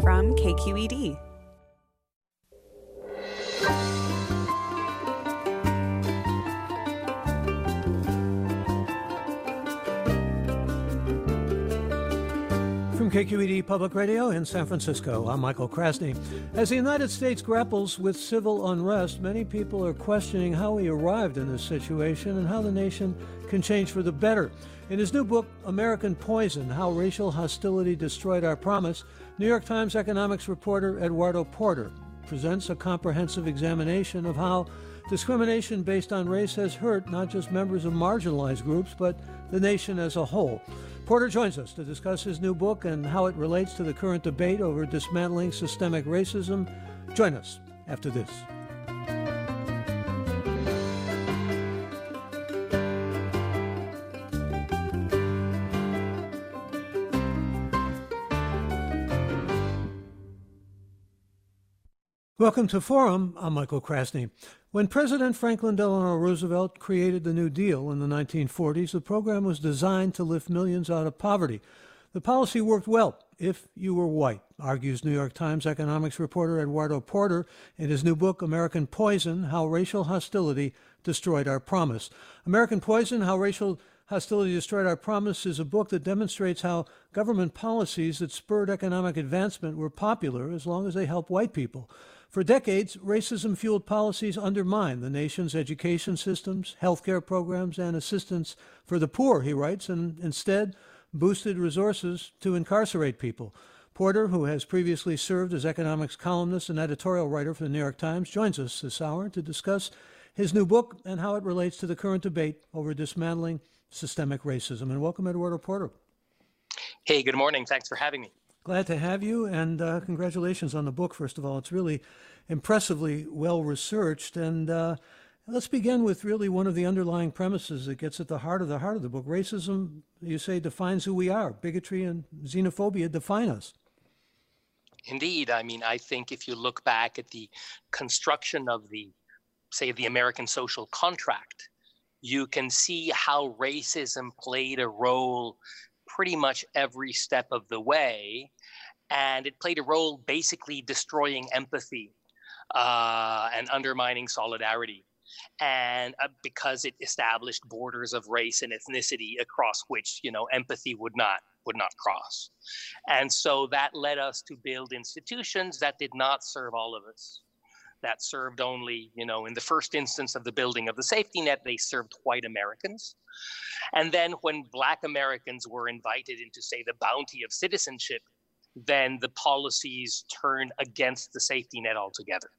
from KQED. From KQED Public Radio in San Francisco, I'm Michael Krasny. As the United States grapples with civil unrest, many people are questioning how we arrived in this situation and how the nation can change for the better. In his new book, American Poison How Racial Hostility Destroyed Our Promise, New York Times economics reporter Eduardo Porter presents a comprehensive examination of how discrimination based on race has hurt not just members of marginalized groups, but the nation as a whole. Porter joins us to discuss his new book and how it relates to the current debate over dismantling systemic racism. Join us after this. Welcome to Forum. I'm Michael Krasny. When President Franklin Delano Roosevelt created the New Deal in the 1940s, the program was designed to lift millions out of poverty. The policy worked well if you were white, argues New York Times economics reporter Eduardo Porter in his new book, American Poison How Racial Hostility Destroyed Our Promise. American Poison How Racial Hostility Destroyed Our Promise is a book that demonstrates how government policies that spurred economic advancement were popular as long as they helped white people. For decades, racism fueled policies undermined the nation's education systems, healthcare programs, and assistance for the poor, he writes, and instead boosted resources to incarcerate people. Porter, who has previously served as economics columnist and editorial writer for the New York Times, joins us this hour to discuss his new book and how it relates to the current debate over dismantling systemic racism. And welcome, Eduardo Porter. Hey, good morning. Thanks for having me. Glad to have you, and uh, congratulations on the book, first of all. It's really impressively well researched. And uh, let's begin with really one of the underlying premises that gets at the heart of the heart of the book. Racism, you say, defines who we are. Bigotry and xenophobia define us. Indeed. I mean, I think if you look back at the construction of the, say, the American social contract, you can see how racism played a role pretty much every step of the way. And it played a role basically destroying empathy uh, and undermining solidarity. And uh, because it established borders of race and ethnicity across which, you know, empathy would not would not cross. And so that led us to build institutions that did not serve all of us that served only, you know, in the first instance of the building of the safety net, they served white Americans. And then when black Americans were invited into, say, the bounty of citizenship, then the policies turned against the safety net altogether.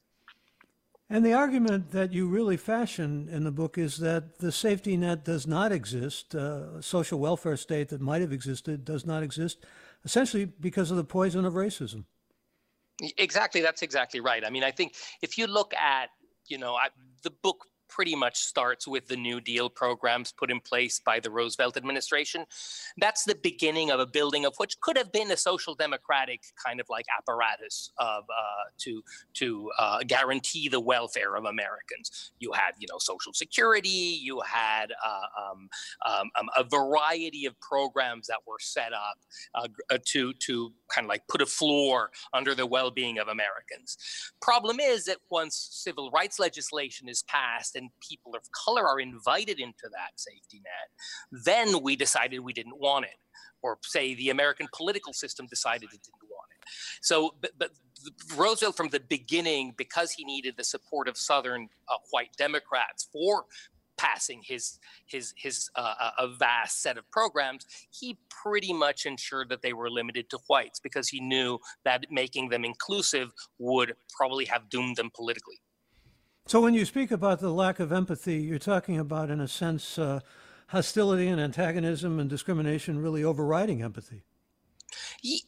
And the argument that you really fashion in the book is that the safety net does not exist, uh, a social welfare state that might have existed does not exist, essentially because of the poison of racism. Exactly, that's exactly right. I mean, I think if you look at, you know, I, the book pretty much starts with the New Deal programs put in place by the Roosevelt administration. That's the beginning of a building of which could have been a social democratic kind of like apparatus of uh, to to uh, guarantee the welfare of Americans. You had you know Social Security, you had uh, um, um, um a variety of programs that were set up uh, uh, to to kind of like put a floor under the well-being of Americans. Problem is that once civil rights legislation is passed and people of color are invited into that safety net, then we decided we didn't want it. Or say the American political system decided it didn't want it. So, but, but Roosevelt, from the beginning, because he needed the support of Southern uh, white Democrats for passing his his his uh, uh, a vast set of programs, he pretty much ensured that they were limited to whites because he knew that making them inclusive would probably have doomed them politically. So when you speak about the lack of empathy, you're talking about, in a sense, uh, hostility and antagonism and discrimination really overriding empathy.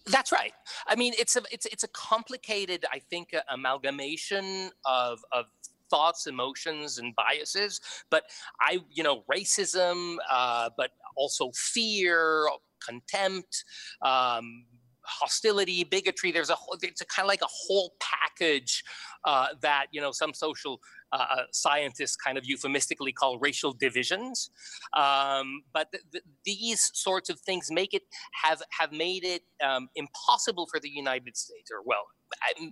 That's right. I mean, it's a it's it's a complicated, I think, uh, amalgamation of of thoughts, emotions, and biases. But I, you know, racism, uh, but also fear, contempt, um, hostility, bigotry. There's a whole, it's a kind of like a whole package uh, that you know some social uh, uh, scientists kind of euphemistically call racial divisions. Um, but th- th- these sorts of things make it have have made it um, impossible for the United States, or well,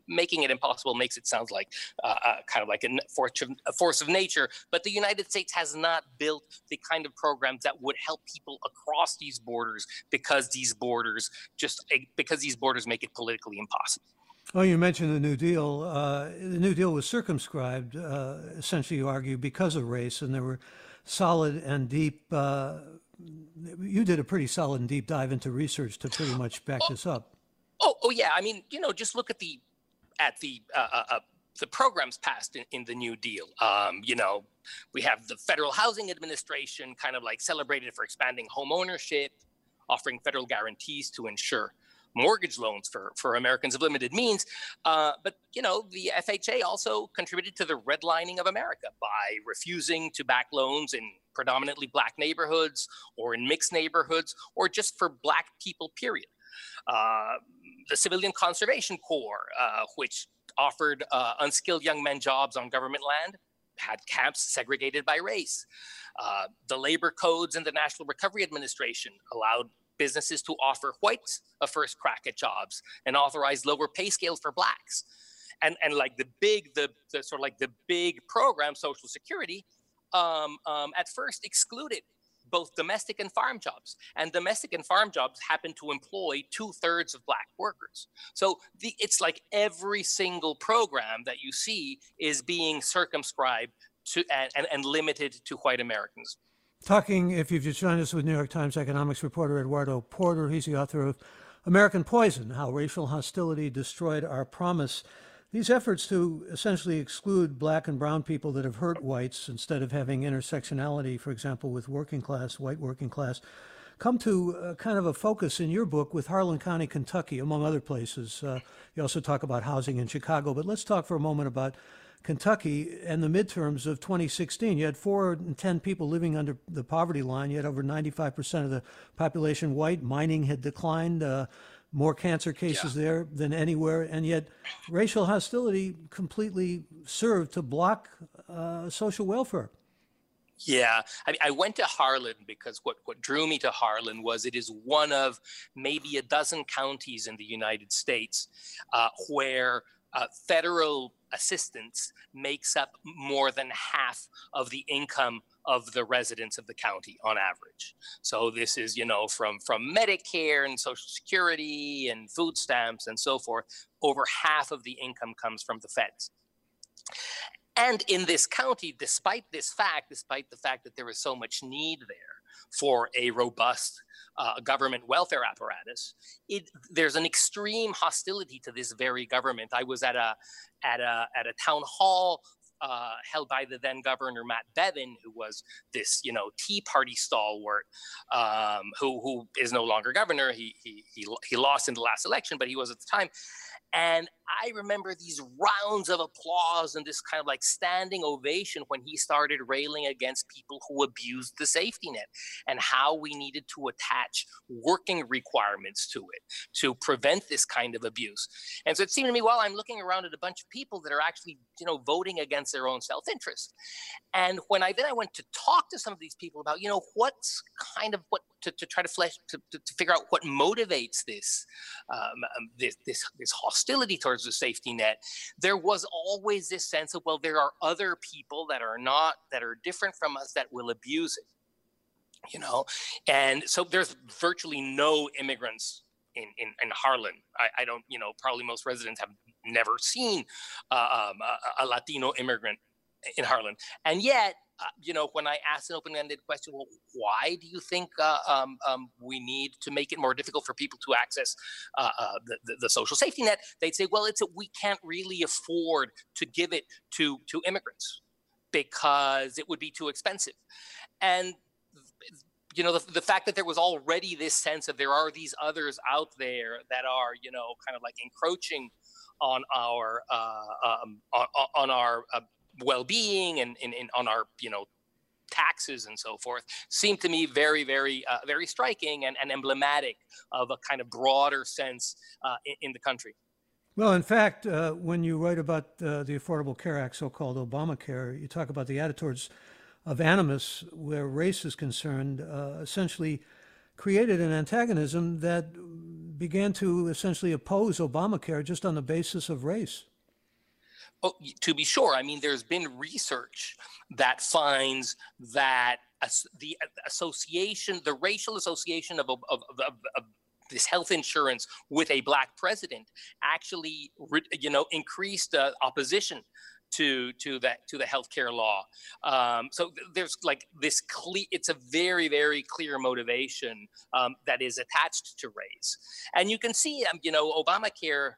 making it impossible makes it sound like uh, uh, kind of like a force, of, nature. But the United States has not built the kind of programs that would help people across these borders because these borders just eh, because these borders make it politically impossible. Well, you mentioned the New Deal. Uh, the New Deal was circumscribed, uh, essentially, you argue, because of race, and there were solid and deep. Uh, you did a pretty solid and deep dive into research to pretty much back this up. Oh, oh yeah. I mean, you know, just look at the at the uh, uh, uh, the programs passed in, in the New Deal. Um, you know, we have the Federal Housing Administration, kind of like celebrated for expanding home ownership, offering federal guarantees to ensure mortgage loans for, for Americans of limited means. Uh, but, you know, the FHA also contributed to the redlining of America by refusing to back loans in predominantly black neighborhoods or in mixed neighborhoods or just for black people, period. Uh, the Civilian Conservation Corps, uh, which offered uh, unskilled young men jobs on government land, had camps segregated by race. Uh, the labor codes and the National Recovery Administration allowed businesses to offer whites a first crack at jobs and authorize lower pay scales for blacks. And, and like the big, the, the sort of like the big program, Social Security, um, um, at first excluded both domestic and farm jobs. And domestic and farm jobs happen to employ two thirds of black workers. So the, it's like every single program that you see is being circumscribed to and, and, and limited to white Americans. Talking, if you've just joined us with New York Times economics reporter Eduardo Porter, he's the author of American Poison How Racial Hostility Destroyed Our Promise. These efforts to essentially exclude black and brown people that have hurt whites instead of having intersectionality, for example, with working class, white working class, come to uh, kind of a focus in your book with Harlan County, Kentucky, among other places. Uh, you also talk about housing in Chicago, but let's talk for a moment about Kentucky and the midterms of 2016. You had four in 10 people living under the poverty line. You had over 95% of the population white. Mining had declined. Uh, more cancer cases yeah. there than anywhere, and yet racial hostility completely served to block uh, social welfare. Yeah, I, mean, I went to Harlan because what, what drew me to Harlan was it is one of maybe a dozen counties in the United States uh, where uh, federal assistance makes up more than half of the income of the residents of the county on average. So this is, you know, from from Medicare and Social Security and food stamps and so forth. Over half of the income comes from the feds. And in this county, despite this fact, despite the fact that there is so much need there for a robust uh, government welfare apparatus, it, there's an extreme hostility to this very government. I was at a at a at a town hall uh, held by the then governor Matt Bevin, who was this you know Tea Party stalwart, um, who who is no longer governor. He he he he lost in the last election, but he was at the time, and I remember these rounds of applause and this kind of like standing ovation when he started railing against people who abused the safety net and how we needed to attach working requirements to it to prevent this kind of abuse. And so it seemed to me, while I'm looking around at a bunch of people that are actually, you know, voting against their own self-interest. And when I then I went to talk to some of these people about, you know, what's kind of what to, to try to flesh to, to, to, figure out what motivates this, um, um, this this this hostility towards the safety net. There was always this sense of well, there are other people that are not that are different from us that will abuse it, you know, and so there's virtually no immigrants in, in, in Harlan. I, I, don't, you know, probably most residents have never seen uh, um, a, a, Latino immigrant in Harlan. And yet, uh, you know, when I ask an open-ended question, well, why do you think uh, um, um, we need to make it more difficult for people to access uh, uh, the, the, the, social safety net? They'd say, well, it's a, we can't really afford to give it to to immigrants because it would be too expensive. And you know, the, the fact that there was already this sense of there are these others out there that are, you know, kind of like encroaching on our uh, um, on, on, our well-being and, and, and on our you know taxes and so forth seem to me very, very, uh, very striking and, and, emblematic of a kind of broader sense uh, in, in, the country. Well, in fact, uh, when you write about uh, the Affordable Care Act, so-called Obamacare, you talk about the attitudes of animus where race is concerned, uh, essentially created an antagonism that began to essentially oppose Obamacare just on the basis of race. Oh, to be sure. I mean, there's been research that finds that the association, the racial association of, of, of, of this health insurance with a black president actually, you know, increased uh, opposition to to that to the healthcare law. Um, so there's like this clear. It's a very very clear motivation um, that is attached to race, and you can see, um, you know, Obamacare.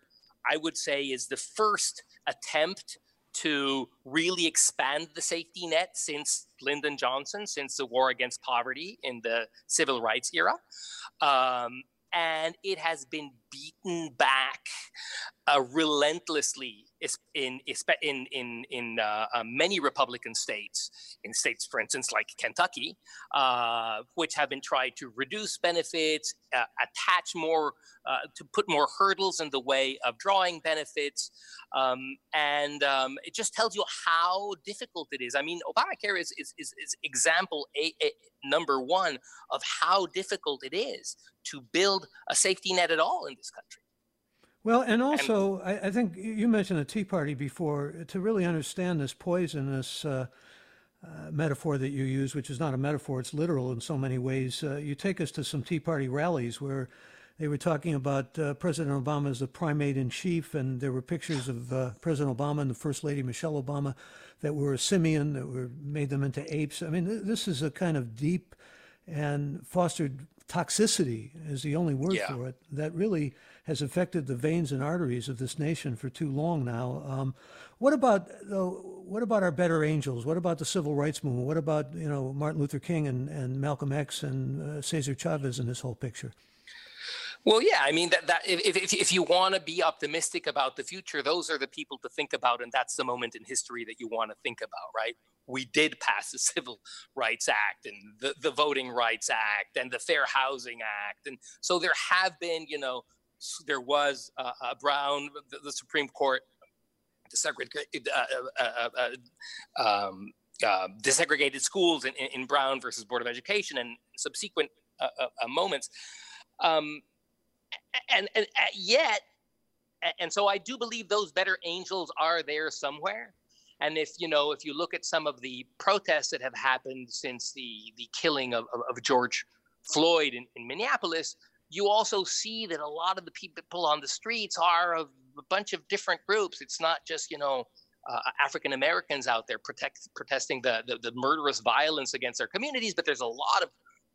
I would say is the first attempt to really expand the safety net since Lyndon Johnson, since the war against poverty in the civil rights era. Um, and it has been beaten back uh, relentlessly in in in in uh, uh, many Republican states, in states, for instance, like Kentucky, uh, which have been trying to reduce benefits, uh, attach more, to put more hurdles in the way of drawing benefits, um, and um, it just tells you how difficult it is. I mean, Obamacare is is, is, is example a, a, number one of how difficult it is to build a safety net at all in this country. Well, and also, and, I, I, think you mentioned the Tea Party before. To really understand this poisonous uh, uh, metaphor that you use, which is not a metaphor, it's literal in so many ways. Uh, you take us to some Tea Party rallies where they were talking about uh, President Obama as the primate in chief, and there were pictures of uh, President Obama and the First Lady Michelle Obama that were a simian, that were made them into apes. I mean, th- this is a kind of deep and fostered toxicity, is the only word yeah. for it, that really has affected the veins and arteries of this nation for too long now. Um, what about though? What about our better angels? What about the civil rights movement? What about you know Martin Luther King and, and Malcolm X and uh, Cesar Chavez in this whole picture? Well, yeah, I mean that, that if, if, if you want to be optimistic about the future, those are the people to think about, and that's the moment in history that you want to think about, right? We did pass the Civil Rights Act and the, the Voting Rights Act and the Fair Housing Act, and so there have been, you know, there was uh, uh, Brown, the, the, Supreme Court desegregated, uh, uh, uh, um, desegregated schools in, in, Brown versus Board of Education and subsequent moments. Um, and, and yet, and so I do believe those better angels are there somewhere. And if you know, if you look at some of the protests that have happened since the the killing of, of, of George Floyd in, in Minneapolis, you also see that a lot of the people on the streets are of a bunch of different groups. It's not just, you know, uh, African Americans out there protect, protesting the, the, the, murderous violence against their communities, but there's a lot of,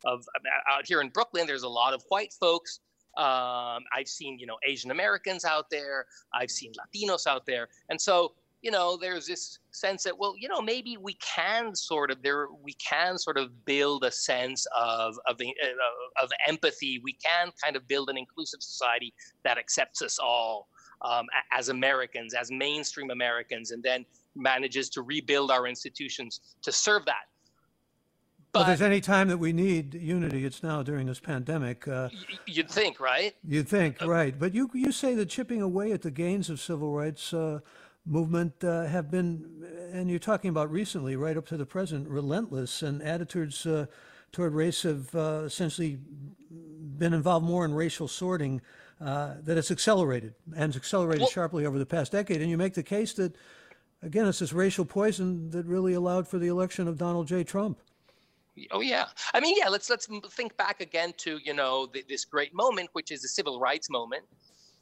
of out here in Brooklyn, there's a lot of white folks. Um, I've seen, you know, Asian Americans out there. I've seen Latinos out there. And so you know, there's this sense that, well, you know, maybe we can sort of there, we can sort of build a sense of of, uh, of empathy. We can kind of build an inclusive society that accepts us all um, as Americans, as mainstream Americans, and then manages to rebuild our institutions to serve that. But well, there's any time that we need unity, it's now during this pandemic. Uh, you'd think, right? You'd think, uh, right? But you you say that chipping away at the gains of civil rights. Uh, movement uh, have been, and you're talking about recently, right up to the present, relentless, and attitudes uh, toward race have uh, essentially been involved more in racial sorting. Uh, that it's accelerated and it's accelerated well, sharply over the past decade. And you make the case that, again, it's this racial poison that really allowed for the election of Donald J. Trump. Oh yeah, I mean yeah. Let's let's think back again to you know the, this great moment, which is the civil rights moment.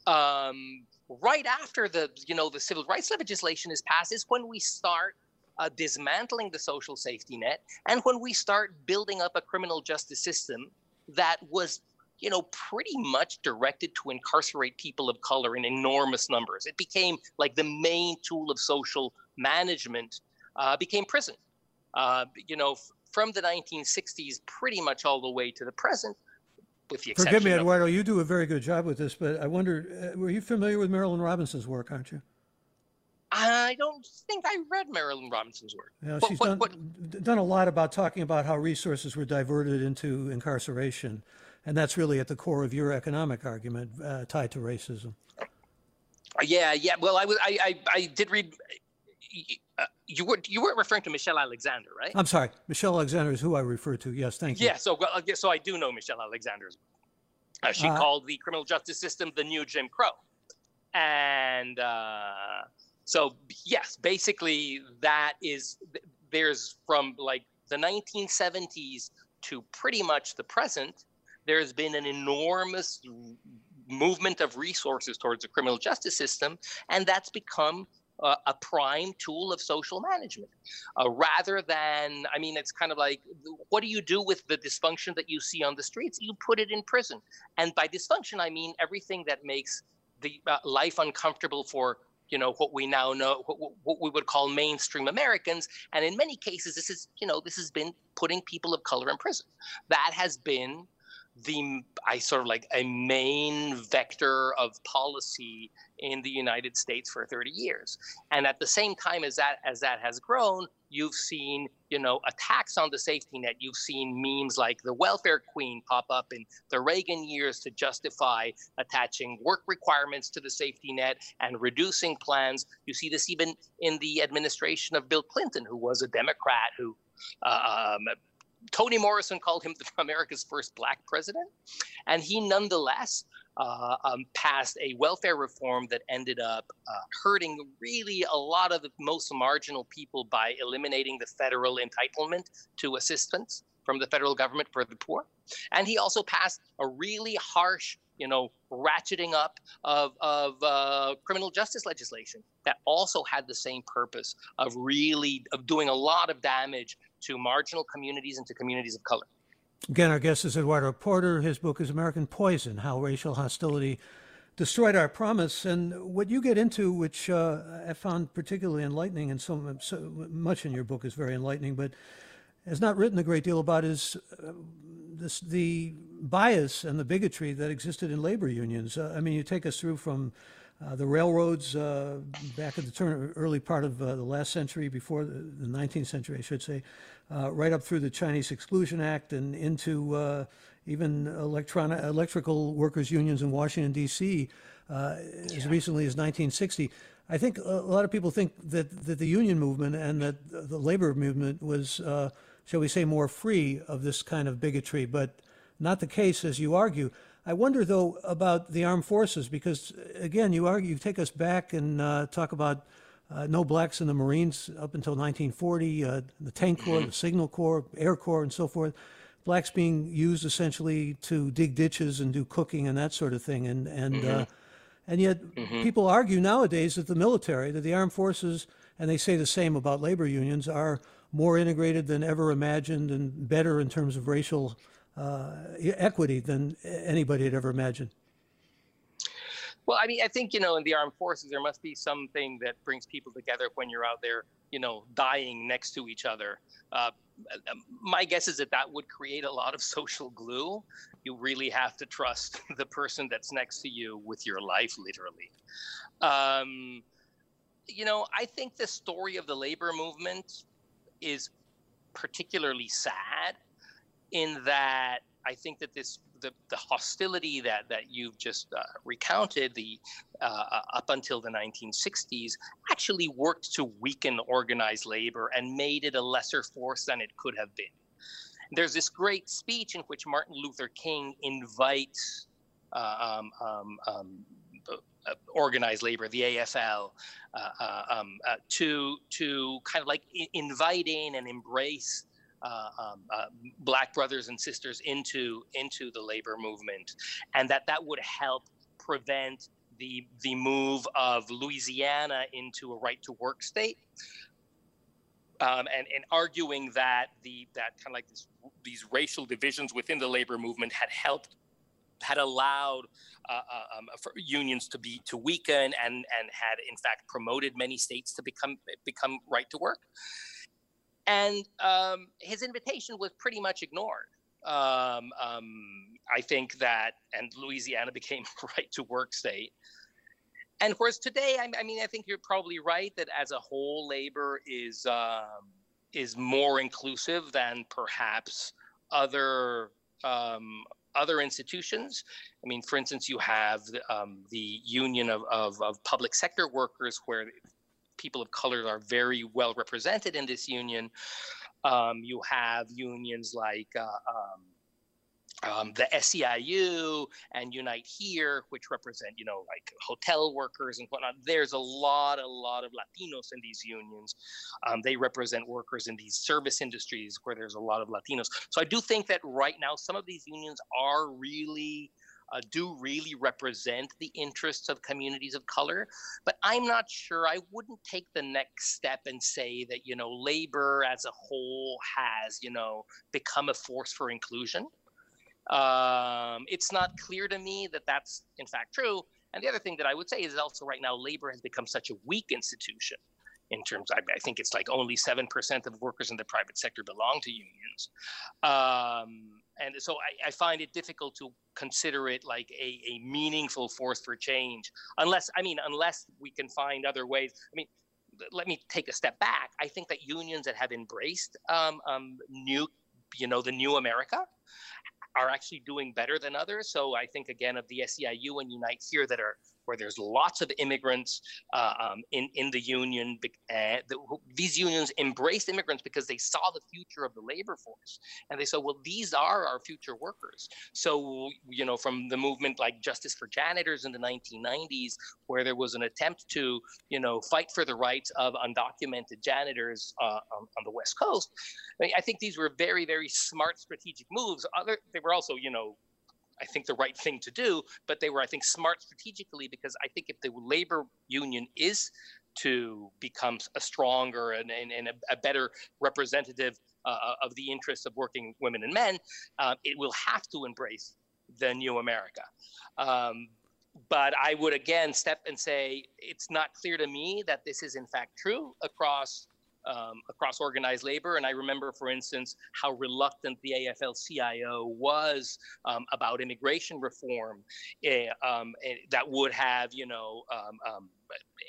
Um, right after the you know the civil rights legislation is passed is when we start uh, dismantling the social safety net and when we start building up a criminal justice system that was you know pretty much directed to incarcerate people of color in enormous numbers. It became like the main tool of social management uh, became prison. Uh, you know f- from the 1960s pretty much all the way to the present with the exception. Forgive me, of, Eduardo. You do a very good job with this, but I wonder, uh, were you familiar with Marilyn Robinson's work? Aren't you? I don't think I read Marilyn Robinson's work. Yeah, she's what, done, what, done a lot about talking about how resources were diverted into incarceration, and that's really at the core of your economic argument uh, tied to racism. Yeah, yeah. Well, I was, I, I, I did read. Uh, you were you weren't referring to Michelle Alexander, right? I'm sorry, Michelle Alexander is who I refer to. Yes, thank you. Yeah, so well, so I do know Michelle Alexander. Uh, she uh, called the criminal justice system the new Jim Crow, and uh, so yes, basically that is there's from like the 1970s to pretty much the present. There's been an enormous movement of resources towards the criminal justice system, and that's become uh, a prime tool of social management uh, rather than i mean it's kind of like what do you do with the dysfunction that you see on the streets? You put it in prison. And by dysfunction i mean everything that makes the uh, life uncomfortable for you know what we now know what, what, we would call mainstream americans. And in many cases this is you know this has been putting people of color in prison. That has been the I sort of like a main vector of policy in the United States for 30 years. And at the same time as that as that has grown, you've seen, you know, attacks on the safety net. You've seen memes like the welfare queen pop up in the Reagan years to justify attaching work requirements to the safety net and reducing plans. You see this even in the administration of Bill Clinton, who was a Democrat who uh, um, Toni Morrison called him America's first black president, and he nonetheless uh, um, passed a welfare reform that ended up uh, hurting really a lot of the most marginal people by eliminating the federal entitlement to assistance from the federal government for the poor. And he also passed a really harsh, you know, ratcheting up of, of uh, criminal justice legislation that also had the same purpose of really of doing a lot of damage to marginal communities and to communities of color. Again, our guest is Eduardo Porter. His book is American Poison How Racial Hostility Destroyed Our Promise. And what you get into, which uh, I found particularly enlightening, and so, so, much in your book is very enlightening, but has not written a great deal about, is uh, this, the bias and the bigotry that existed in labor unions. Uh, I mean, you take us through from uh, the railroads uh, back at the turn, early part of uh, the last century, before the, the 19th century, I should say, uh, right up through the Chinese Exclusion Act and into uh, even electronic, electrical workers' unions in Washington, D.C., uh, yeah. as recently as 1960. I think a lot of people think that, that the union movement and that the labor movement was, shall we say, more free of this kind of bigotry, but not the case, as you argue. I wonder, though, about the armed forces because, again, you argue, you take us back and uh, talk about uh, no blacks in the Marines up until 1940, uh, the tank corps, the signal corps, air corps, and so forth. Blacks being used essentially to dig ditches and do cooking and that sort of thing, and and uh, mm-hmm. and yet mm-hmm. people argue nowadays that the military, that the armed forces, and they say the same about labor unions, are more integrated than ever imagined and better in terms of racial uh, equity than anybody had ever imagined. Well, I mean, I think you know, in the armed forces, there must be something that brings people together when you're out there, you know, dying next to each other. Uh, my guess is that that would create a lot of social glue. You really have to trust the person that's next to you with your life, literally. Um, you know, I think the story of the labor movement is particularly sad in that I think that this the, the hostility that that you've just uh, recounted the uh, uh up until the 1960s actually worked to weaken organized labor and made it a lesser force than it could have been. There's this great speech in which Martin Luther King invites uh, um, um, um, uh, organized labor, the AFL, uh, uh, um, uh, to to kind of like invite in and embrace uh, um, uh, black brothers and sisters into into the labor movement, and that that would help prevent the the move of Louisiana into a right to work state. Um, and, and arguing that the that kind of like this, these racial divisions within the labor movement had helped had allowed uh, uh um, unions to be to weaken and and had in fact promoted many states to become become right to work and um, his invitation was pretty much ignored. Um, um, I think that, and Louisiana became a right to work state. And whereas today, I, I, mean, I think you're probably right that as a whole, labor is um, is more inclusive than perhaps other um, other institutions. I mean, for instance, you have um, the Union of, of, of, Public Sector Workers, where people of color are very well represented in this union. Um, you have unions like uh, um, um, the SEIU and Unite Here, which represent, you know, like hotel workers and whatnot. There's a lot, a lot of Latinos in these unions. Um, they represent workers in these service industries where there's a lot of Latinos. So I do think that right now some of these unions are really uh, do really represent the interests of communities of color. But I'm not sure. I wouldn't take the next step and say that you know labor as a whole has you know become a force for inclusion. Um, it's not clear to me that that's in fact true. And the other thing that I would say is also right now, labor has become such a weak institution in terms, I, I think it's like only 7% of workers in the private sector belong to unions. Um, and so I, I, find it difficult to consider it like a, a meaningful force for change, unless, I mean, unless we can find other ways. I mean, let me take a step back. I think that unions that have embraced um, um, new, you know, the new America are actually doing better than others. So I think again of the SEIU and Unite here that are where there's lots of immigrants uh, um, in in the union. Uh, the, these unions embraced immigrants because they saw the future of the labor force, and they said, "Well, these are our future workers." So you know, from the movement like Justice for Janitors in the 1990s, where there was an attempt to you know fight for the rights of undocumented janitors uh, on, on, the West Coast, I, mean, I think these were very very smart strategic moves. Other they were also you know I think, the right thing to do, but they were, I think, smart strategically because I think if the labor union is to become a stronger and, and, and a, a, better representative uh, of the interests of working women and men, uh, it will have to embrace the new America. Um, but I would again step and say it's not clear to me that this is in fact true across um, across organized labor. And I remember, for instance, how reluctant the AFL-CIO was um, about immigration reform eh, um, eh, that would have, you know, um, um,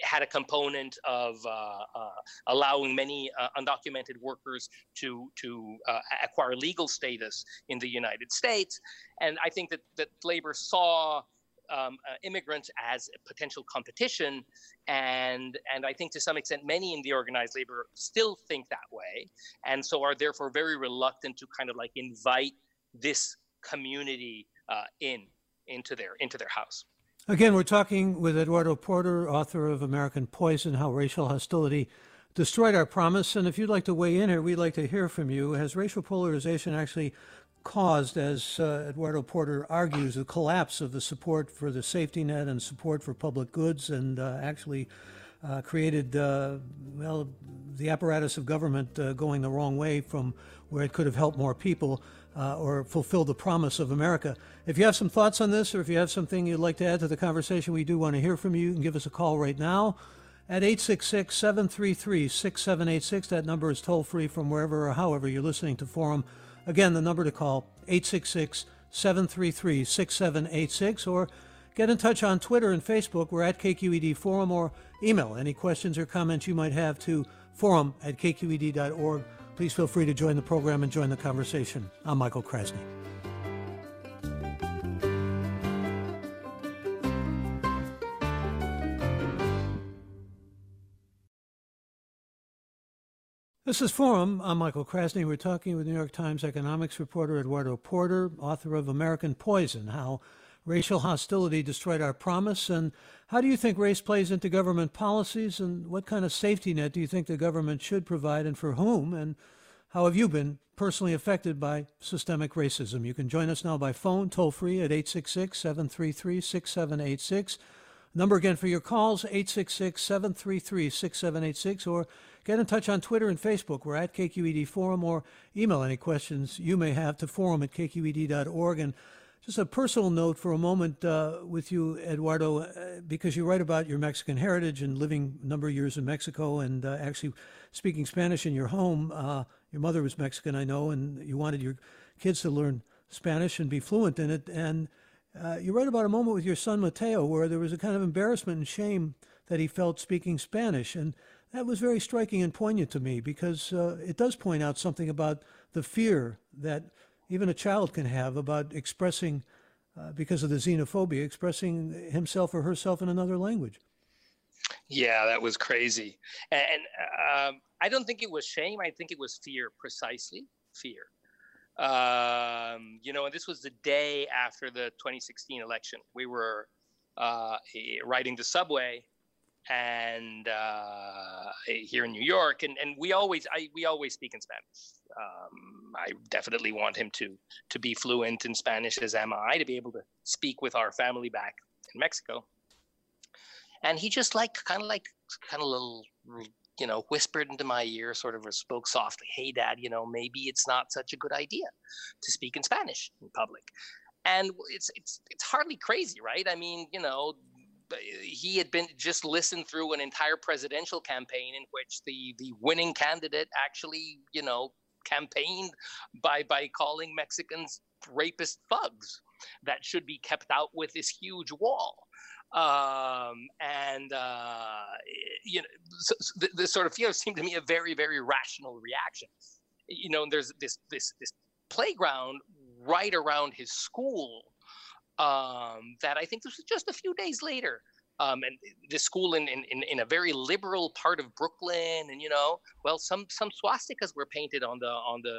had a component of uh, uh, allowing many uh, undocumented workers to to uh, acquire legal status in the United States. And I think that that labor saw um, uh, immigrants as potential competition, and and I think to some extent many in the organized labor still think that way, and so are therefore very reluctant to kind of like invite this community uh, in into their into their house. Again, we're talking with Eduardo Porter, author of American Poison: How Racial Hostility Destroyed Our Promise. And if you'd like to weigh in here, we'd like to hear from you. Has racial polarization actually caused, as uh, Eduardo Porter argues, the collapse of the support for the safety net and support for public goods, and uh, actually uh, created, uh, well, the apparatus of government uh, going the wrong way from where it could have helped more people uh, or fulfilled the promise of America. If you have some thoughts on this, or if you have something you'd like to add to the conversation, we do want to hear from you. You can give us a call right now at 866 733 6786. That number is toll free from wherever or however you're listening to Forum. Again, the number to call 866 733 6786 or get in touch on Twitter and Facebook. We're at KQED Forum or email any questions or comments you might have to forum at kqed.org. Please feel free to join the program and join the conversation. I'm Michael Krasny. This is Forum. I'm Michael Krasny. We're talking with New York Times economics reporter Eduardo Porter, author of American Poison How Racial Hostility Destroyed Our Promise. And how do you think race plays into government policies? And what kind of safety net do you think the government should provide and for whom? And how have you been personally affected by systemic racism? You can join us now by phone, toll free at 866 733 6786. Number again for your calls, 866 733 6786, or Get in touch on Twitter and Facebook. We're at KQED Forum or email any questions you may have to forum at kqed.org. And just a personal note for a moment uh, with you, Eduardo, uh, because you write about your Mexican heritage and living a number of years in Mexico and uh, actually speaking Spanish in your home. Uh, your mother was Mexican, I know, and you wanted your kids to learn Spanish and be fluent in it. And uh, you write about a moment with your son Mateo where there was a kind of embarrassment and shame that he felt speaking Spanish. And that was very striking and poignant to me because uh, it does point out something about the fear that even a child can have about expressing, uh, because of the xenophobia, expressing himself or herself in another language. Yeah, that was crazy. And um, I don't think it was shame. I think it was fear, precisely fear. Um, you know, and this was the day after the 2016 election. We were uh, riding the subway and uh, here in New York, and, and we always I, we always speak in Spanish. Um, I definitely want him to to be fluent in Spanish, as am I, to be able to speak with our family back in Mexico. And he just like kind of like kind of little you know whispered into my ear, sort of spoke softly, "Hey, Dad, you know maybe it's not such a good idea to speak in Spanish in public." And it's it's it's hardly crazy, right? I mean, you know, he had been just listened through an entire presidential campaign in which the the winning candidate actually you know campaigned by by calling Mexicans rapist thugs that should be kept out with this huge wall um, and uh, you know so, so sort of know seemed to me a very very rational reaction you know and there's this this this playground right around his school um, that I think this was just a few days later. Um, and the school in, in, in a very liberal part of Brooklyn, and you know, well, some some swastikas were painted on the on the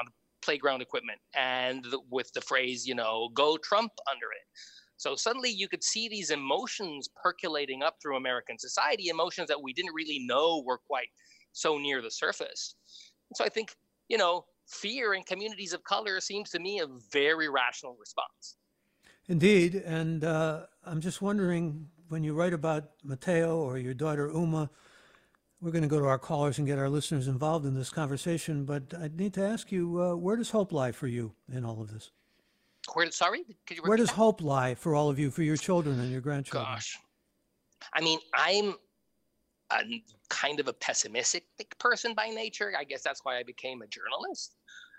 on the playground equipment, and the, with the phrase, you know, "Go Trump" under it. So suddenly you could see these emotions percolating up through American society, emotions that we didn't really know were quite so near the surface. so I think, you know, fear in communities of color seems to me a very rational response. Indeed, and uh, I'm just wondering when you write about Mateo or your daughter Uma, we're going to go to our callers and get our listeners involved in this conversation. But I need to ask you, uh, where does hope lie for you in all of this? Where, sorry, where does that? hope lie for all of you, for your children and your grandchildren? Gosh, I mean, I'm a kind of a pessimistic person by nature. I guess that's why I became a journalist.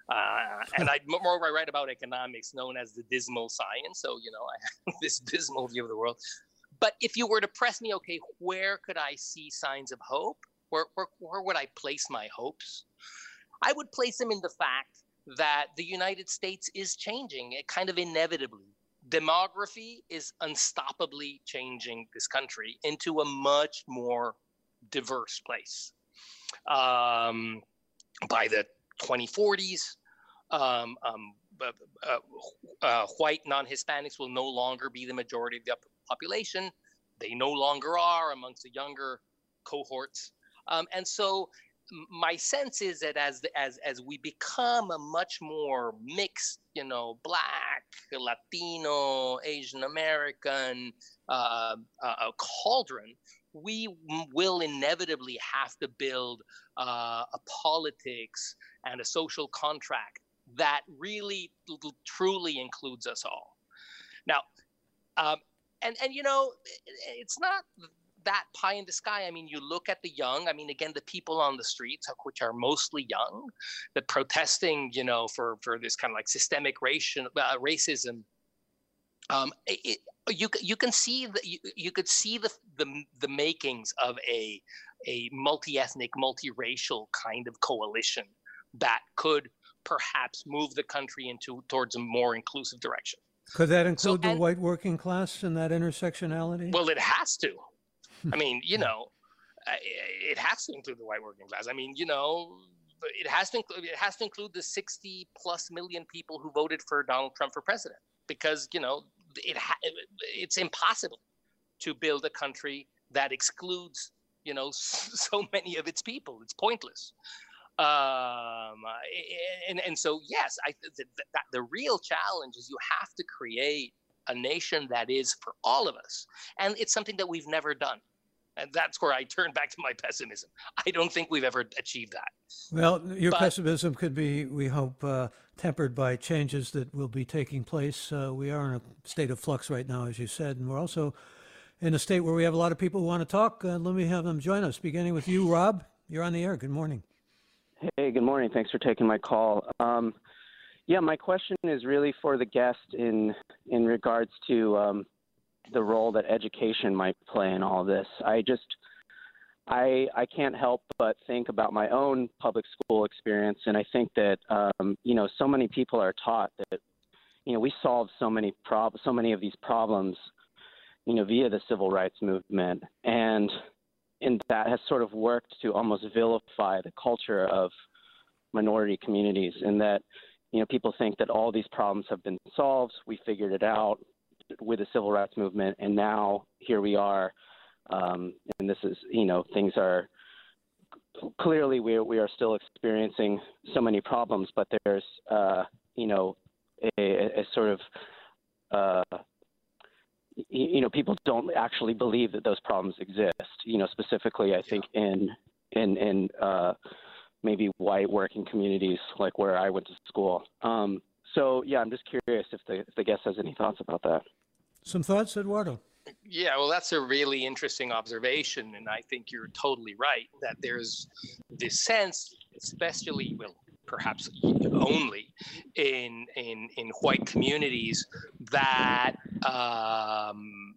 Uh, and I more I write about economics, known as the dismal science. So you know, I have this dismal view of the world. But if you were to press me, okay, where could I see signs of hope? Where, where, where would I place my hopes? I would place them in the fact that the United States is changing, it kind of inevitably. Demography is unstoppably changing this country into a much more diverse place. Um, by the 2040s. Um, um, uh, uh, white non-Hispanics will no longer be the majority of the population. They no longer are amongst the younger cohorts. Um, and so my sense is that as as as we become a much more mixed, you know, black, Latino, Asian American uh, cauldron, we will inevitably have to build uh, a politics and a social contract that really truly includes us all. Now, um, and and you know, it's not that pie in the sky. I mean, you look at the young. I mean, again, the people on the streets, which are mostly young, that protesting, you know, for for this kind of like systemic racial uh, racism. Um, it, you you can see the, you, you could see the, the the makings of a a multi-ethnic, multiracial kind of coalition that could perhaps move the country into towards a more inclusive direction. Could that include so, the white working class in that intersectionality? Well, it has to. I mean, you know, it has to include the white working class. I mean, you know, it has to include it has to include the 60 plus million people who voted for Donald Trump for president because, you know, it ha- it's impossible to build a country that excludes you know so many of its people. It's pointless. Um, and, and so yes i the, the, the real challenge is you have to create a nation that is for all of us and it's something that we've never done and that's where I turn back to my pessimism. I don't think we've ever achieved that. Well, your but, pessimism could be, we hope, uh, tempered by changes that will be taking place. Uh, we are in a state of flux right now, as you said, and we're also in a state where we have a lot of people who want to talk. Uh, let me have them join us, beginning with you, Rob. You're on the air. Good morning. Hey, good morning. Thanks for taking my call. Um, yeah, my question is really for the guest in in regards to um, the role that education might play in all this. I just I I can't help but think about my own public school experience, and I think that um, you know so many people are taught that you know we solved so many prob so many of these problems, you know, via the civil rights movement, and and that has sort of worked to almost vilify the culture of minority communities, and that you know people think that all these problems have been solved, we figured it out with the civil rights movement, and now here we are um, and this is, you know, things are clearly we are, we are still experiencing so many problems, but there's, uh, you know, a, a sort of, uh, you know, people don't actually believe that those problems exist. You know, specifically, I think in in in uh, maybe white working communities like where I went to school. Um, so yeah, I'm just curious if the if the guest has any thoughts about that. Some thoughts, Eduardo. Yeah, well, that's a really interesting observation, and I think you're totally right that there's this sense, especially well, perhaps only in in in white communities that. Um,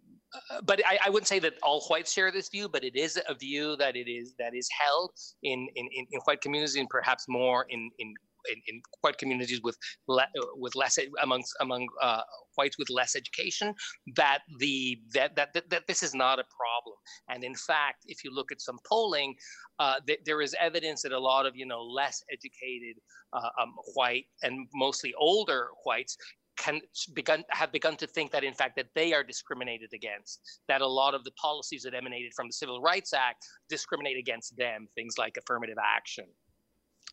but I, I, wouldn't say that all whites share this view, but it is a view that it is that is held in in, in white communities and perhaps more in in in, in white communities with le, with less amongst among uh, whites with less education that the that, that that that this is not a problem. And in fact if you look at some polling uh, th- there is evidence that a lot of you know less educated uh, um, white and mostly older whites can begun have begun to think that in fact that they are discriminated against that a lot of the policies that emanated from the civil rights act discriminate against them things like affirmative action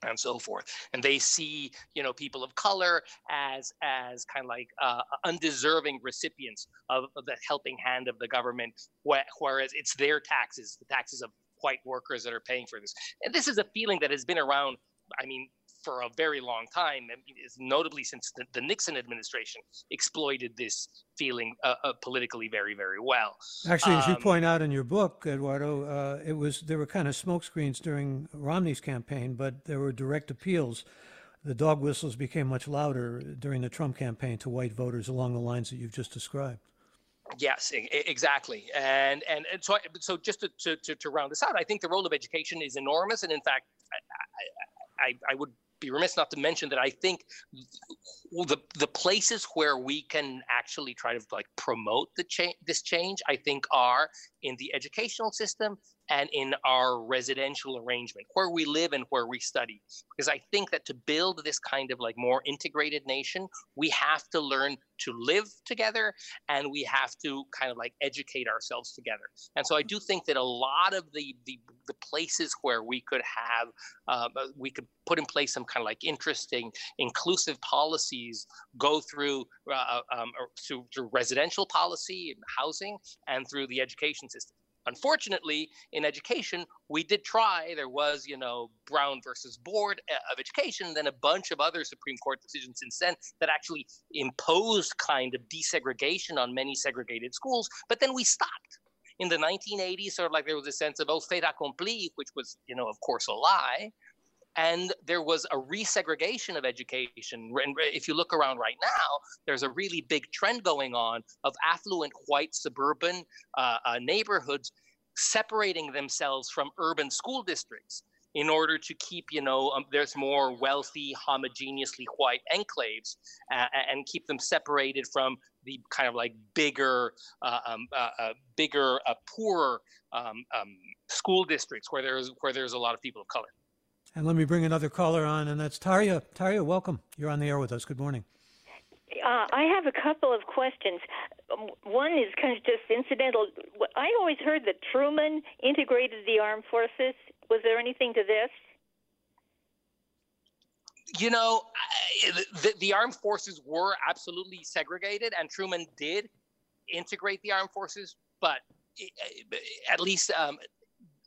and so forth. And they see you know people of color as as kind of like uh, undeserving recipients of, of, the helping hand of the government whereas it's their taxes the taxes of white workers that are paying for this. And this is a feeling that has been around i mean for a very long time, notably since the, the, Nixon administration exploited this feeling uh, uh, politically very, very well. Actually, as you um, point out in your book, Eduardo, uh, it was there were kind of smokescreens during Romney's campaign, but there were direct appeals. The dog whistles became much louder during the Trump campaign to white voters along the lines that you've just described. Yes, exactly, and and, and so I, so just to, to, to round this out, I think the role of education is enormous, and in fact, I, I, I would be remiss not to mention that I think the the places where we can actually try to like promote the change this change I think are in the educational system and in our residential arrangement where we live and where we study. Because i think that to build this kind of like more integrated nation we have to learn to live together and we have to kind of like educate ourselves together. And so i do think that a lot of the the, the places where we could have um, uh, we could put in place some kind of like interesting inclusive policies go through uh, um, through, through residential policy and housing and through the education system Unfortunately, in education, we did try. There was, you know, Brown versus Board uh, of Education, and then a bunch of other Supreme Court decisions since then that actually imposed kind of desegregation on many segregated schools. But then we stopped. In the 1980s, sort of like there was a sense of, oh, fait accompli, which was, you know, of course, a lie and there was a resegregation of education. And if you look around right now, there's a really big trend going on of affluent white suburban uh, uh, neighborhoods separating themselves from urban school districts in order to keep, you know, um, there's more wealthy, homogeneously white enclaves uh, and keep them separated from the kind of like bigger, uh, um, uh, uh, bigger, poorer um, um, school districts where there's where there's a lot of people of color. And let me bring another caller on, and that's Taria. Taria, welcome. You're on the air with us. Good morning. Uh, I have a couple of questions. Um, one is kind of just incidental. I always heard that Truman integrated the armed forces. Was there anything to this? You know, the, the armed forces were absolutely segregated, and Truman did integrate the armed forces, but at least um,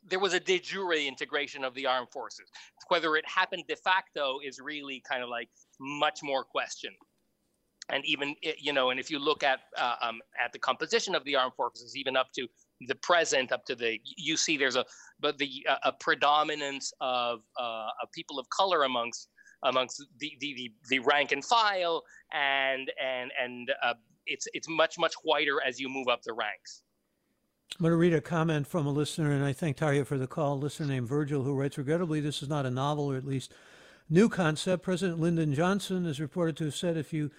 there was a de jure integration of the armed forces. Whether it happened de facto is really kind of like much more question. And even you know, and if you look at uh, um, at the composition of the armed forces, even up to the present, up to the you see there's a but the uh, a predominance of uh, of people of color amongst amongst the, the the, the rank and file, and and and uh, it's it's much much whiter as you move up the ranks. I'm going to read a comment from a listener, and I thank Tarja for the call. A listener named Virgil who writes, Regrettably, this is not a novel, or at least new concept. President Lyndon Johnson is reported to have said, If you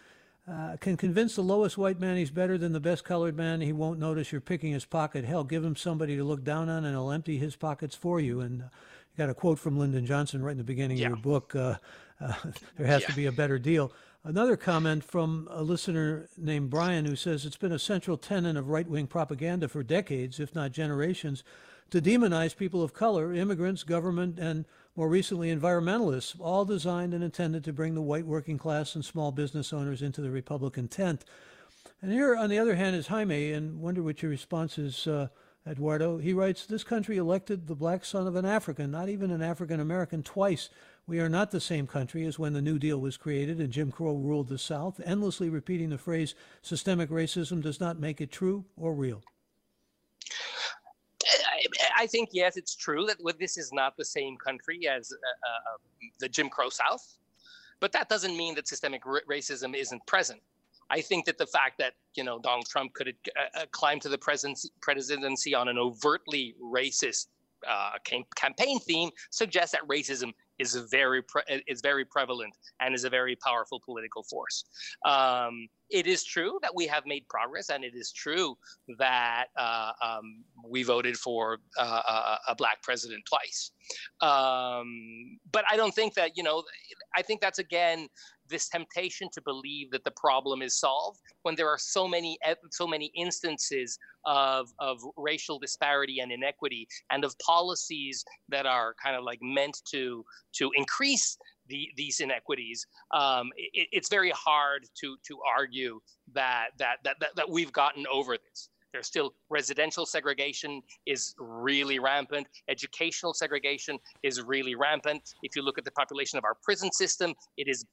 uh, can convince the lowest white man he's better than the best colored man, he won't notice you're picking his pocket. Hell, give him somebody to look down on, and he'll empty his pockets for you. And uh, you got a quote from Lyndon Johnson right in the beginning yeah. of your book. Uh, uh there has yeah. to be a better deal. Another comment from a listener named Brian who says it's been a central tenet of right wing propaganda for decades, if not generations, to demonize people of color, immigrants, government, and more recently environmentalists, all designed and intended to bring the white working class and small business owners into the Republican tent. And here, on the other hand, is Jaime, and wonder what your response is, uh, Eduardo. He writes This country elected the black son of an African, not even an African American, twice we are not the same country as when the New Deal was created and Jim Crow ruled the South, endlessly repeating the phrase systemic racism does not make it true or real. I think, yes, it's true that this is not the same country as uh, uh, the Jim Crow South, but that doesn't mean that systemic r- racism isn't present. I think that the fact that you know Donald Trump could uh, uh, climb to the presidency, presidency on an overtly racist uh, campaign theme suggests that racism is very pre- is very prevalent and is a very powerful political force. Um, it is true that we have made progress, and it is true that uh, um, we voted for uh, a black president twice. Um, but I don't think that you know. I think that's again this temptation to believe that the problem is solved when there are so many so many instances of of racial disparity and inequity and of policies that are kind of like meant to to increase the, these inequities, um, it, it's very hard to to argue that, that that that that we've gotten over this. There's still residential segregation is really rampant. Educational segregation is really rampant. If you look at the population of our prison system, it is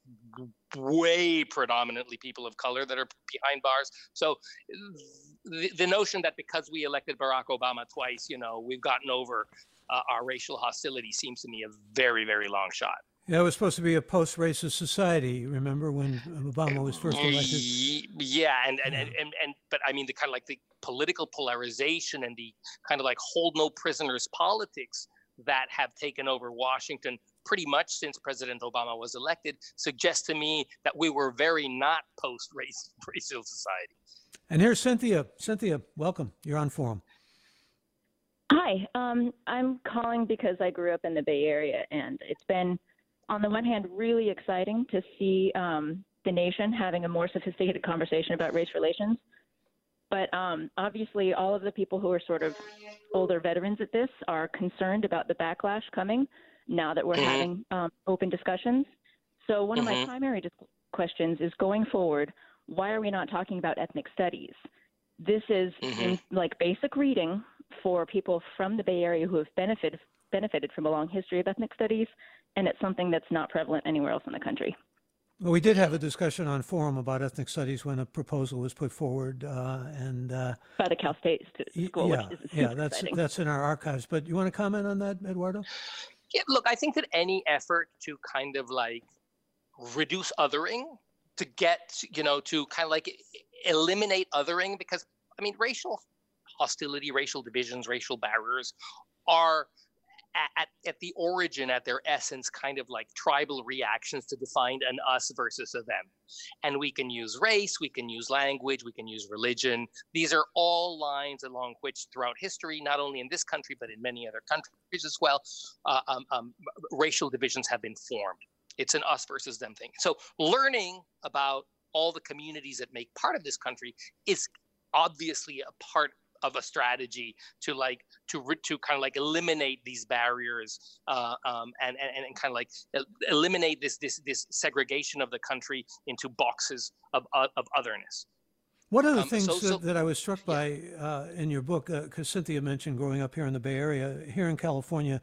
way predominantly people of color that are behind bars. So the, the notion that because we elected Barack Obama twice, you know, we've gotten over uh, our racial hostility seems to me a very, very long shot. Yeah, it was supposed to be a post-racist society. Remember when Obama was first elected? Yeah, and and, yeah. and, and, and but I mean the kind of like the political polarization and the kind of like hold no prisoners politics that have taken over Washington pretty much since President Obama was elected suggests to me that we were very not post-racial society. And here's Cynthia. Cynthia, welcome. You're on Forum. Hi, um, I'm calling because I grew up in the Bay Area, and it's been on the one hand, really exciting to see um, the nation having a more sophisticated conversation about race relations. But um, obviously, all of the people who are sort of older veterans at this are concerned about the backlash coming now that we're mm-hmm. having um, open discussions. So, one mm-hmm. of my mm-hmm. primary dis- questions is going forward, why are we not talking about ethnic studies? This is mm-hmm. in, like basic reading for people from the Bay Area who have benefited benefited from a long history of ethnic studies and it's something that's not prevalent anywhere else in the country. Well, we did have a discussion on forum about ethnic studies when a proposal was put forward, uh, and uh, by the Cal State School. Yeah, yeah, that's exciting. that's in our archives. But you want to comment on that, Eduardo? Yeah, look, I think that any effort to kind of like reduce othering, to get you know to kind of like eliminate othering, because I mean, racial hostility, racial divisions, racial barriers are at, at the origin, at their essence, kind of like tribal reactions to define an us versus a them. And we can use race, we can use language, we can use religion. These are all lines along which, throughout history, not only in this country, but in many other countries as well, uh, um, um, racial divisions have been formed. It's an us versus them thing. So, learning about all the communities that make part of this country is obviously a part of a strategy to like to to kind of like eliminate these barriers uh, um, and, and and kind of like eliminate this this this segregation of the country into boxes of of otherness. One of the um, things so, so, that I was struck by uh, in your book, because uh, Cynthia mentioned growing up here in the Bay Area, here in California,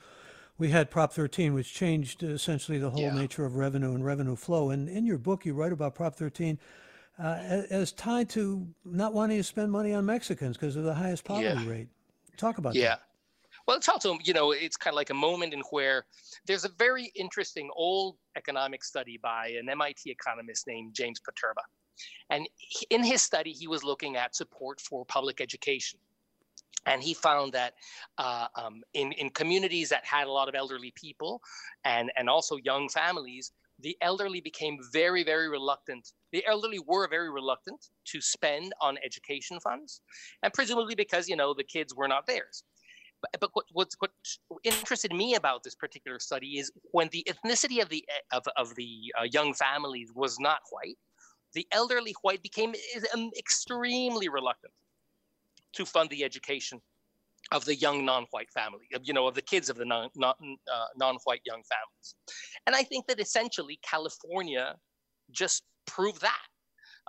we had Prop 13, which changed essentially the whole yeah. nature of revenue and revenue flow. And in your book, you write about Prop 13 uh, as tied to not wanting to spend money on Mexicans because of the highest poverty yeah. rate. Talk about that. yeah. that. Well, it's also, you know, it's kind of like a moment in where there's a very interesting old economic study by an MIT economist named James Poterba. And in his study, he was looking at support for public education. and he found that uh, um, in, in communities that had a lot of elderly people and, and also young families, the elderly became very, very reluctant. The elderly were very reluctant to spend on education funds, and presumably because you know the kids were not theirs. But, but what, what, what interested me about this particular study is when the ethnicity of the of, of the uh, young families was not white, the elderly white became um, extremely reluctant to fund the education of the young non-white family, you know, of the kids of the non, non, uh, non-white young families. And I think that essentially California just proved that.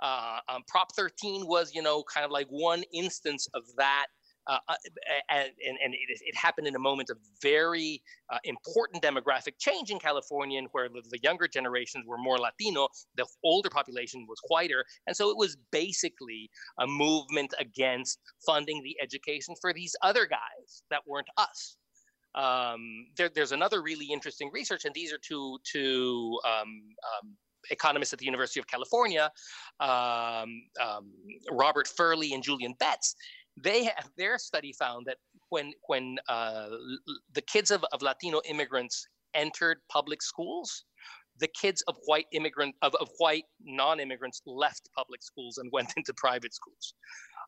Uh, um, Prop 13 was, you know, kind of like one instance of that uh, uh and, and it, it, happened in a moment of very uh, important demographic change in California, where the, the, younger generations were more Latino, the older population was whiter, and so it was basically a movement against funding the education for these other guys that weren't us. Um, there, there's another really interesting research, and these are two two um, um, economists at the University of California, um, um, Robert Fairlie and Julian Betts, they have their study found that when when uh, the kids of, of Latino immigrants entered public schools, the kids of white immigrant of, of white non-immigrants left public schools and went into private schools.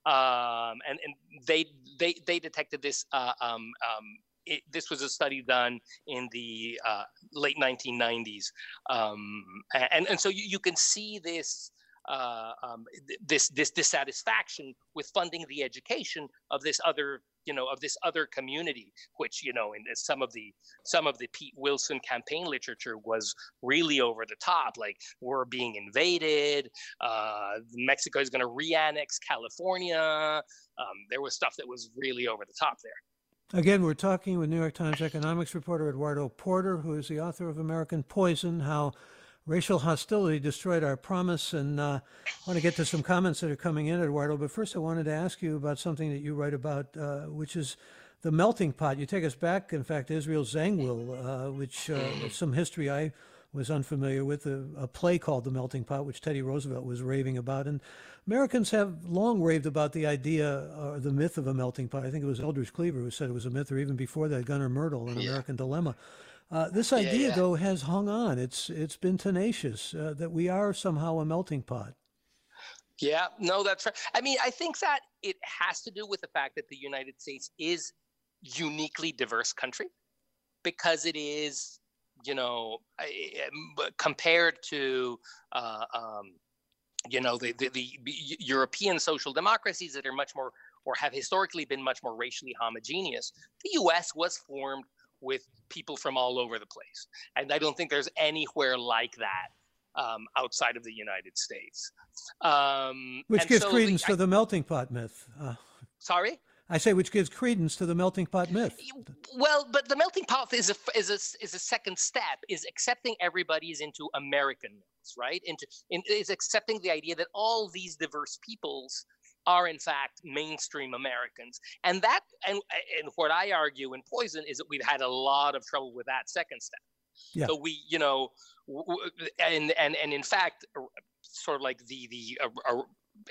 Um, and, and they they they detected this uh, um, um, it, this was a study done in the uh, late 1990s. Um, and, and so you, you can see this uh, um, this this dissatisfaction with funding the education of this other you know of this other community which you know in some of the some of the pete wilson campaign literature was really over the top like we're being invaded uh, mexico is going to re-annex california um, there was stuff that was really over the top there. Again we're talking with new york times economics reporter eduardo porter who is the author of american poison how racial hostility destroyed our promise. And uh, I want to get to some comments that are coming in, Eduardo. But first, I wanted to ask you about something that you write about, uh, which is the melting pot. You take us back, in fact, Israel Zangwill, uh, which uh, some history I was unfamiliar with, a, a, play called The Melting Pot, which Teddy Roosevelt was raving about. And Americans have long raved about the idea or the myth of a melting pot. I think it was Eldridge Cleaver who said it was a myth, or even before that, Gunnar Myrdal in yeah. American Dilemma. Uh, this idea, yeah, yeah. though, has hung on. It's it's been tenacious uh, that we are somehow a melting pot. Yeah, no, that's right. I mean, I think that it has to do with the fact that the United States is uniquely diverse country because it is, you know, compared to. Uh, um, you know the, the, the European social democracies that are much more or have historically been much more racially homogeneous. The U.S. was formed with people from all over the place. And I don't think there's anywhere like that um, outside of the United States. Um, which gives so credence the, to I, the melting pot myth. Uh, sorry? I say which gives credence to the melting pot myth. Well, but the melting pot is a is a is a second step is accepting everybody is into American myths, right? Into in, is accepting the idea that all these diverse peoples are in fact mainstream Americans. And that and and what I argue in Poison is that we've had a lot of trouble with that second step. Yeah. So we, you know, and and and in fact, sort of like the the uh, uh,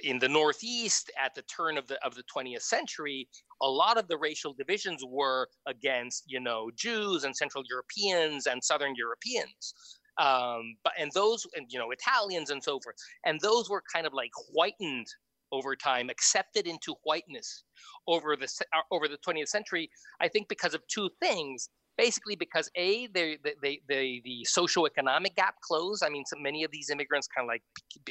in the Northeast at the turn of the of the 20th century, a lot of the racial divisions were against you know Jews and Central Europeans and Southern Europeans. Um, but and those and you know Italians and so forth, and those were kind of like whitened over time, accepted into whiteness over the uh, over the 20th century. I think because of two things. Basically, because a they, they, they, the socioeconomic gap closed. I mean, so many of these immigrants kind of like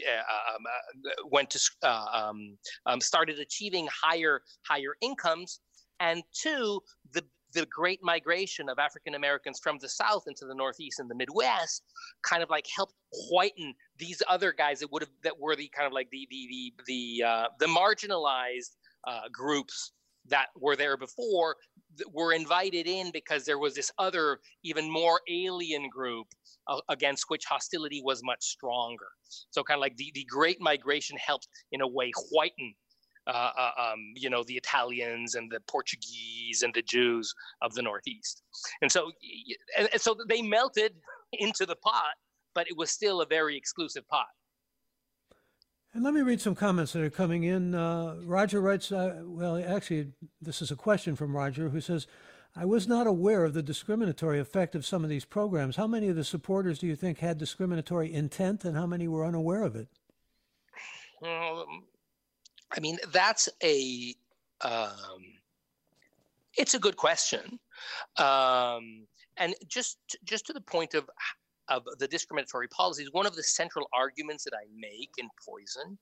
uh, um, uh, went to uh, um, um, started achieving higher higher incomes, and two, the the great migration of African Americans from the South into the Northeast and the Midwest kind of like helped whiten these other guys that would have that were the kind of like the the the the uh, the marginalized uh, groups that were there before were invited in because there was this other even more alien group uh, against which hostility was much stronger so kind of like the, the great migration helped in a way whiten uh, uh, um, you know, the Italians and the Portuguese and the Jews of the Northeast. And so, and, and so they melted into the pot, but it was still a very exclusive pot. And let me read some comments that are coming in. Uh, Roger writes, uh, well, actually, this is a question from Roger who says, I was not aware of the discriminatory effect of some of these programs. How many of the supporters do you think had discriminatory intent and how many were unaware of it? Um, I mean, that's a um, it's a good question, um, and just just to the point of of the discriminatory policies, one of the central arguments that I make in Poison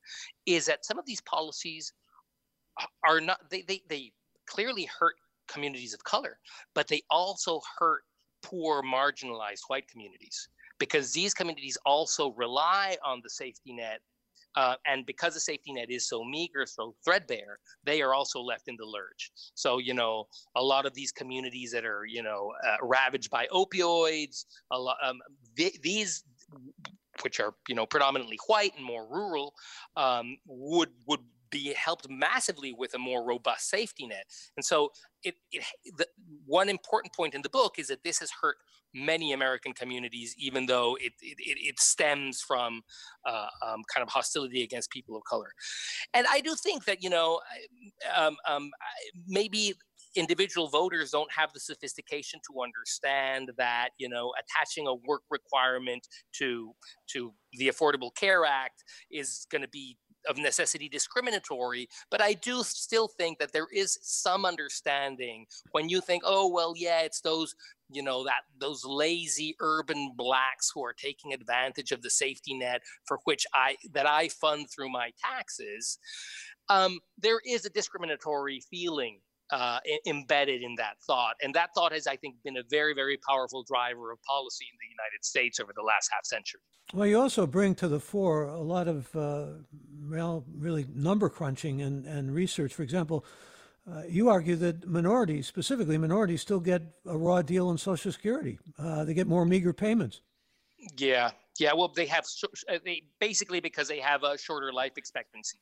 is that some of these policies are not they they, they clearly hurt communities of color, but they also hurt poor marginalized white communities because these communities also rely on the safety net uh, and because the safety net is so meager, so threadbare, they are also left in the lurch. So, you know, a lot of these communities that are, you know, uh, ravaged by opioids, a lot, um, th- these, which are, you know, predominantly white and more rural, um, would would be helped massively with a more robust safety net. And so, it, it the, one important point in the book is that this has hurt many American communities, even though it it, it stems from uh, um, kind of hostility against people of color. And I do think that you know um, um, maybe individual voters don't have the sophistication to understand that you know attaching a work requirement to to the affordable care act is going to be of necessity discriminatory, but I do still think that there is some understanding when you think, oh well, yeah, it's those you know that those lazy urban blacks who are taking advantage of the safety net for which I that I fund through my taxes. Um, there is a discriminatory feeling uh, embedded in that thought. And that thought has, I think, been a very, very powerful driver of policy in the United States over the last half century. Well, you also bring to the fore a lot of, uh, well, really number crunching and, and research. For example, uh, you argue that minorities, specifically minorities, still get a raw deal on Social Security. Uh, they get more meager payments. Yeah, yeah. Well, they have uh, they basically because they have a shorter life expectancy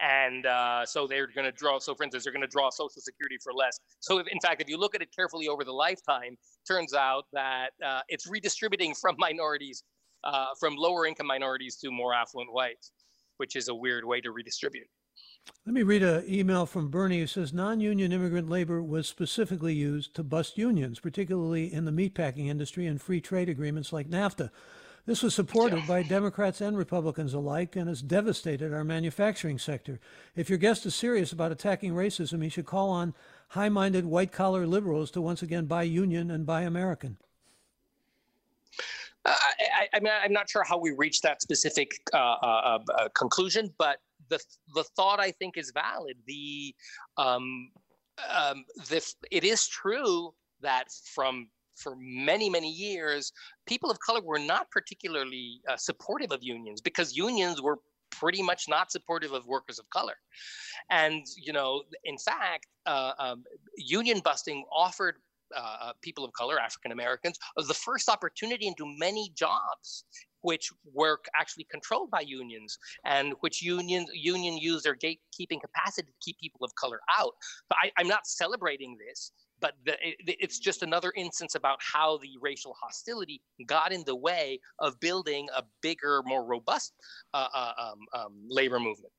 and uh, so they're going to draw. So, for instance, they're going to draw Social Security for less. So, if, in fact, if you look at it carefully over the lifetime, turns out that uh, it's redistributing from minorities, uh, from lower income minorities to more affluent whites, which is a weird way to redistribute. Let me read an email from Bernie who says non-union immigrant labor was specifically used to bust unions, particularly in the meatpacking industry and free trade agreements like NAFTA. This was supported by Democrats and Republicans alike and has devastated our manufacturing sector. If your guest is serious about attacking racism, he should call on high minded white collar liberals to once again buy union and buy American. Uh, I, I, mean, I'm not sure how we reached that specific uh, uh, uh, conclusion, but the the thought I think is valid. The um, um, the it is true that from for many, many years, people of color were not particularly uh, supportive of unions because unions were pretty much not supportive of workers of color. And, you know, in fact, uh, um, union busting offered uh, uh people of color, African Americans, the first opportunity into many jobs which were actually controlled by unions and which unions union use their gatekeeping capacity to keep people of color out. But I, I'm not celebrating this but the, it, it's just another instance about how the racial hostility got in the way of building a bigger, more robust uh, uh, um, um, labor movement.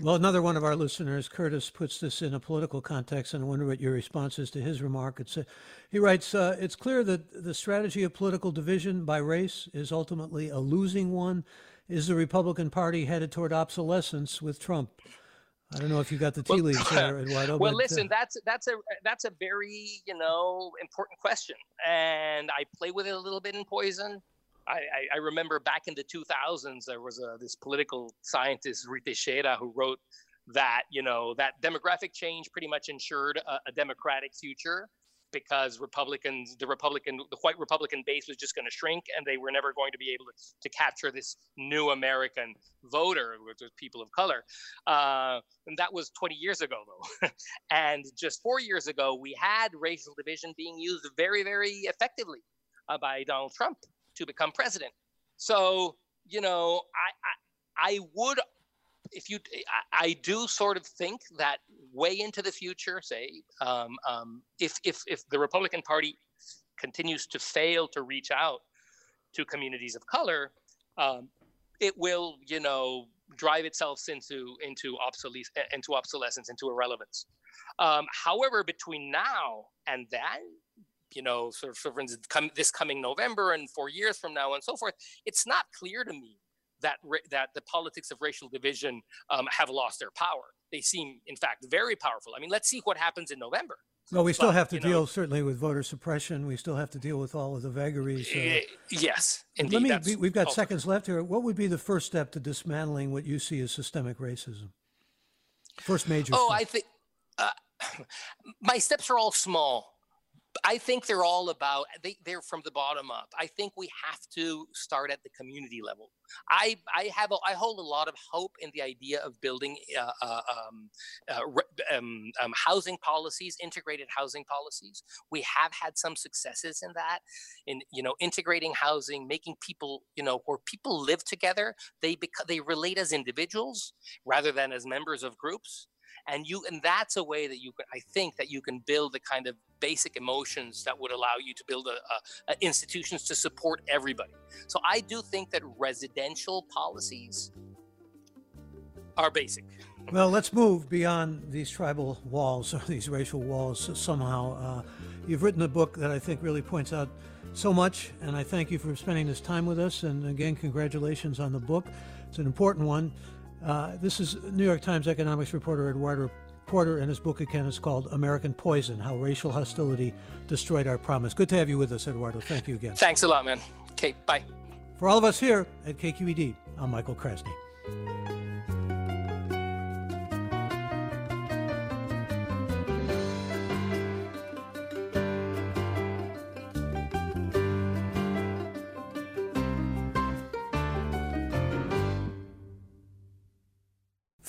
Well, another one of our listeners, Curtis, puts this in a political context, and I wonder what your response is to his remark. It's, uh, he writes, uh, It's clear that the strategy of political division by race is ultimately a losing one. Is the Republican Party headed toward obsolescence with Trump? I don't know if you got the tea well, leaves there, Eduardo. Well, but, listen, uh, that's that's a that's a very you know important question, and I play with it a little bit in Poison. I, I, remember back in the 2000s, there was a, this political scientist Ruy Teixeira who wrote that you know that demographic change pretty much ensured a, a democratic future because Republicans, the Republican, the white Republican base was just going to shrink, and they were never going to be able to, to capture this new American voter, which was people of color. Uh, and that was 20 years ago, though. and just four years ago, we had racial division being used very, very effectively uh, by Donald Trump to become president. So, you know, I, I, I would if you, I, I, do sort of think that way into the future, say, um, um, if if if the Republican Party continues to fail to reach out to communities of color, um, it will, you know, drive itself into into obsolescence, into obsolescence, into irrelevance. Um, however, between now and then, you know, sort of, for instance, come, this coming November and four years from now and so forth, it's not clear to me that that the politics of racial division um, have lost their power. They seem, in fact, very powerful. I mean, let's see what happens in November. Well, we still but, have to deal know, certainly with voter suppression. We still have to deal with all of the vagaries. Uh, yes, indeed. Let me. we've got oh. seconds left here. What would be the first step to dismantling what you see as systemic racism? First major. Oh, step. I think uh, my steps are all small. I think they're all about they, they're from the bottom up. I think we have to start at the community level. I I have a, I hold a lot of hope in the idea of building uh, uh, um, uh, um, um, housing policies, integrated housing policies. We have had some successes in that, in you know integrating housing, making people you know where people live together. They bec- they relate as individuals rather than as members of groups and you and that's a way that you can i think that you can build the kind of basic emotions that would allow you to build a, a, a institutions to support everybody. So i do think that residential policies are basic. Well let's move beyond these tribal walls or these racial walls somehow. Uh, you've written a book that i think really points out so much and i thank you for spending this time with us. And again congratulations on the book. It's an important one uh, this is New York Times economics reporter Eduardo Porter, and his book again is called American Poison How Racial Hostility Destroyed Our Promise. Good to have you with us, Eduardo. Thank you again. Thanks a lot, man. Okay, bye. For all of us here at KQED, I'm Michael Krasny.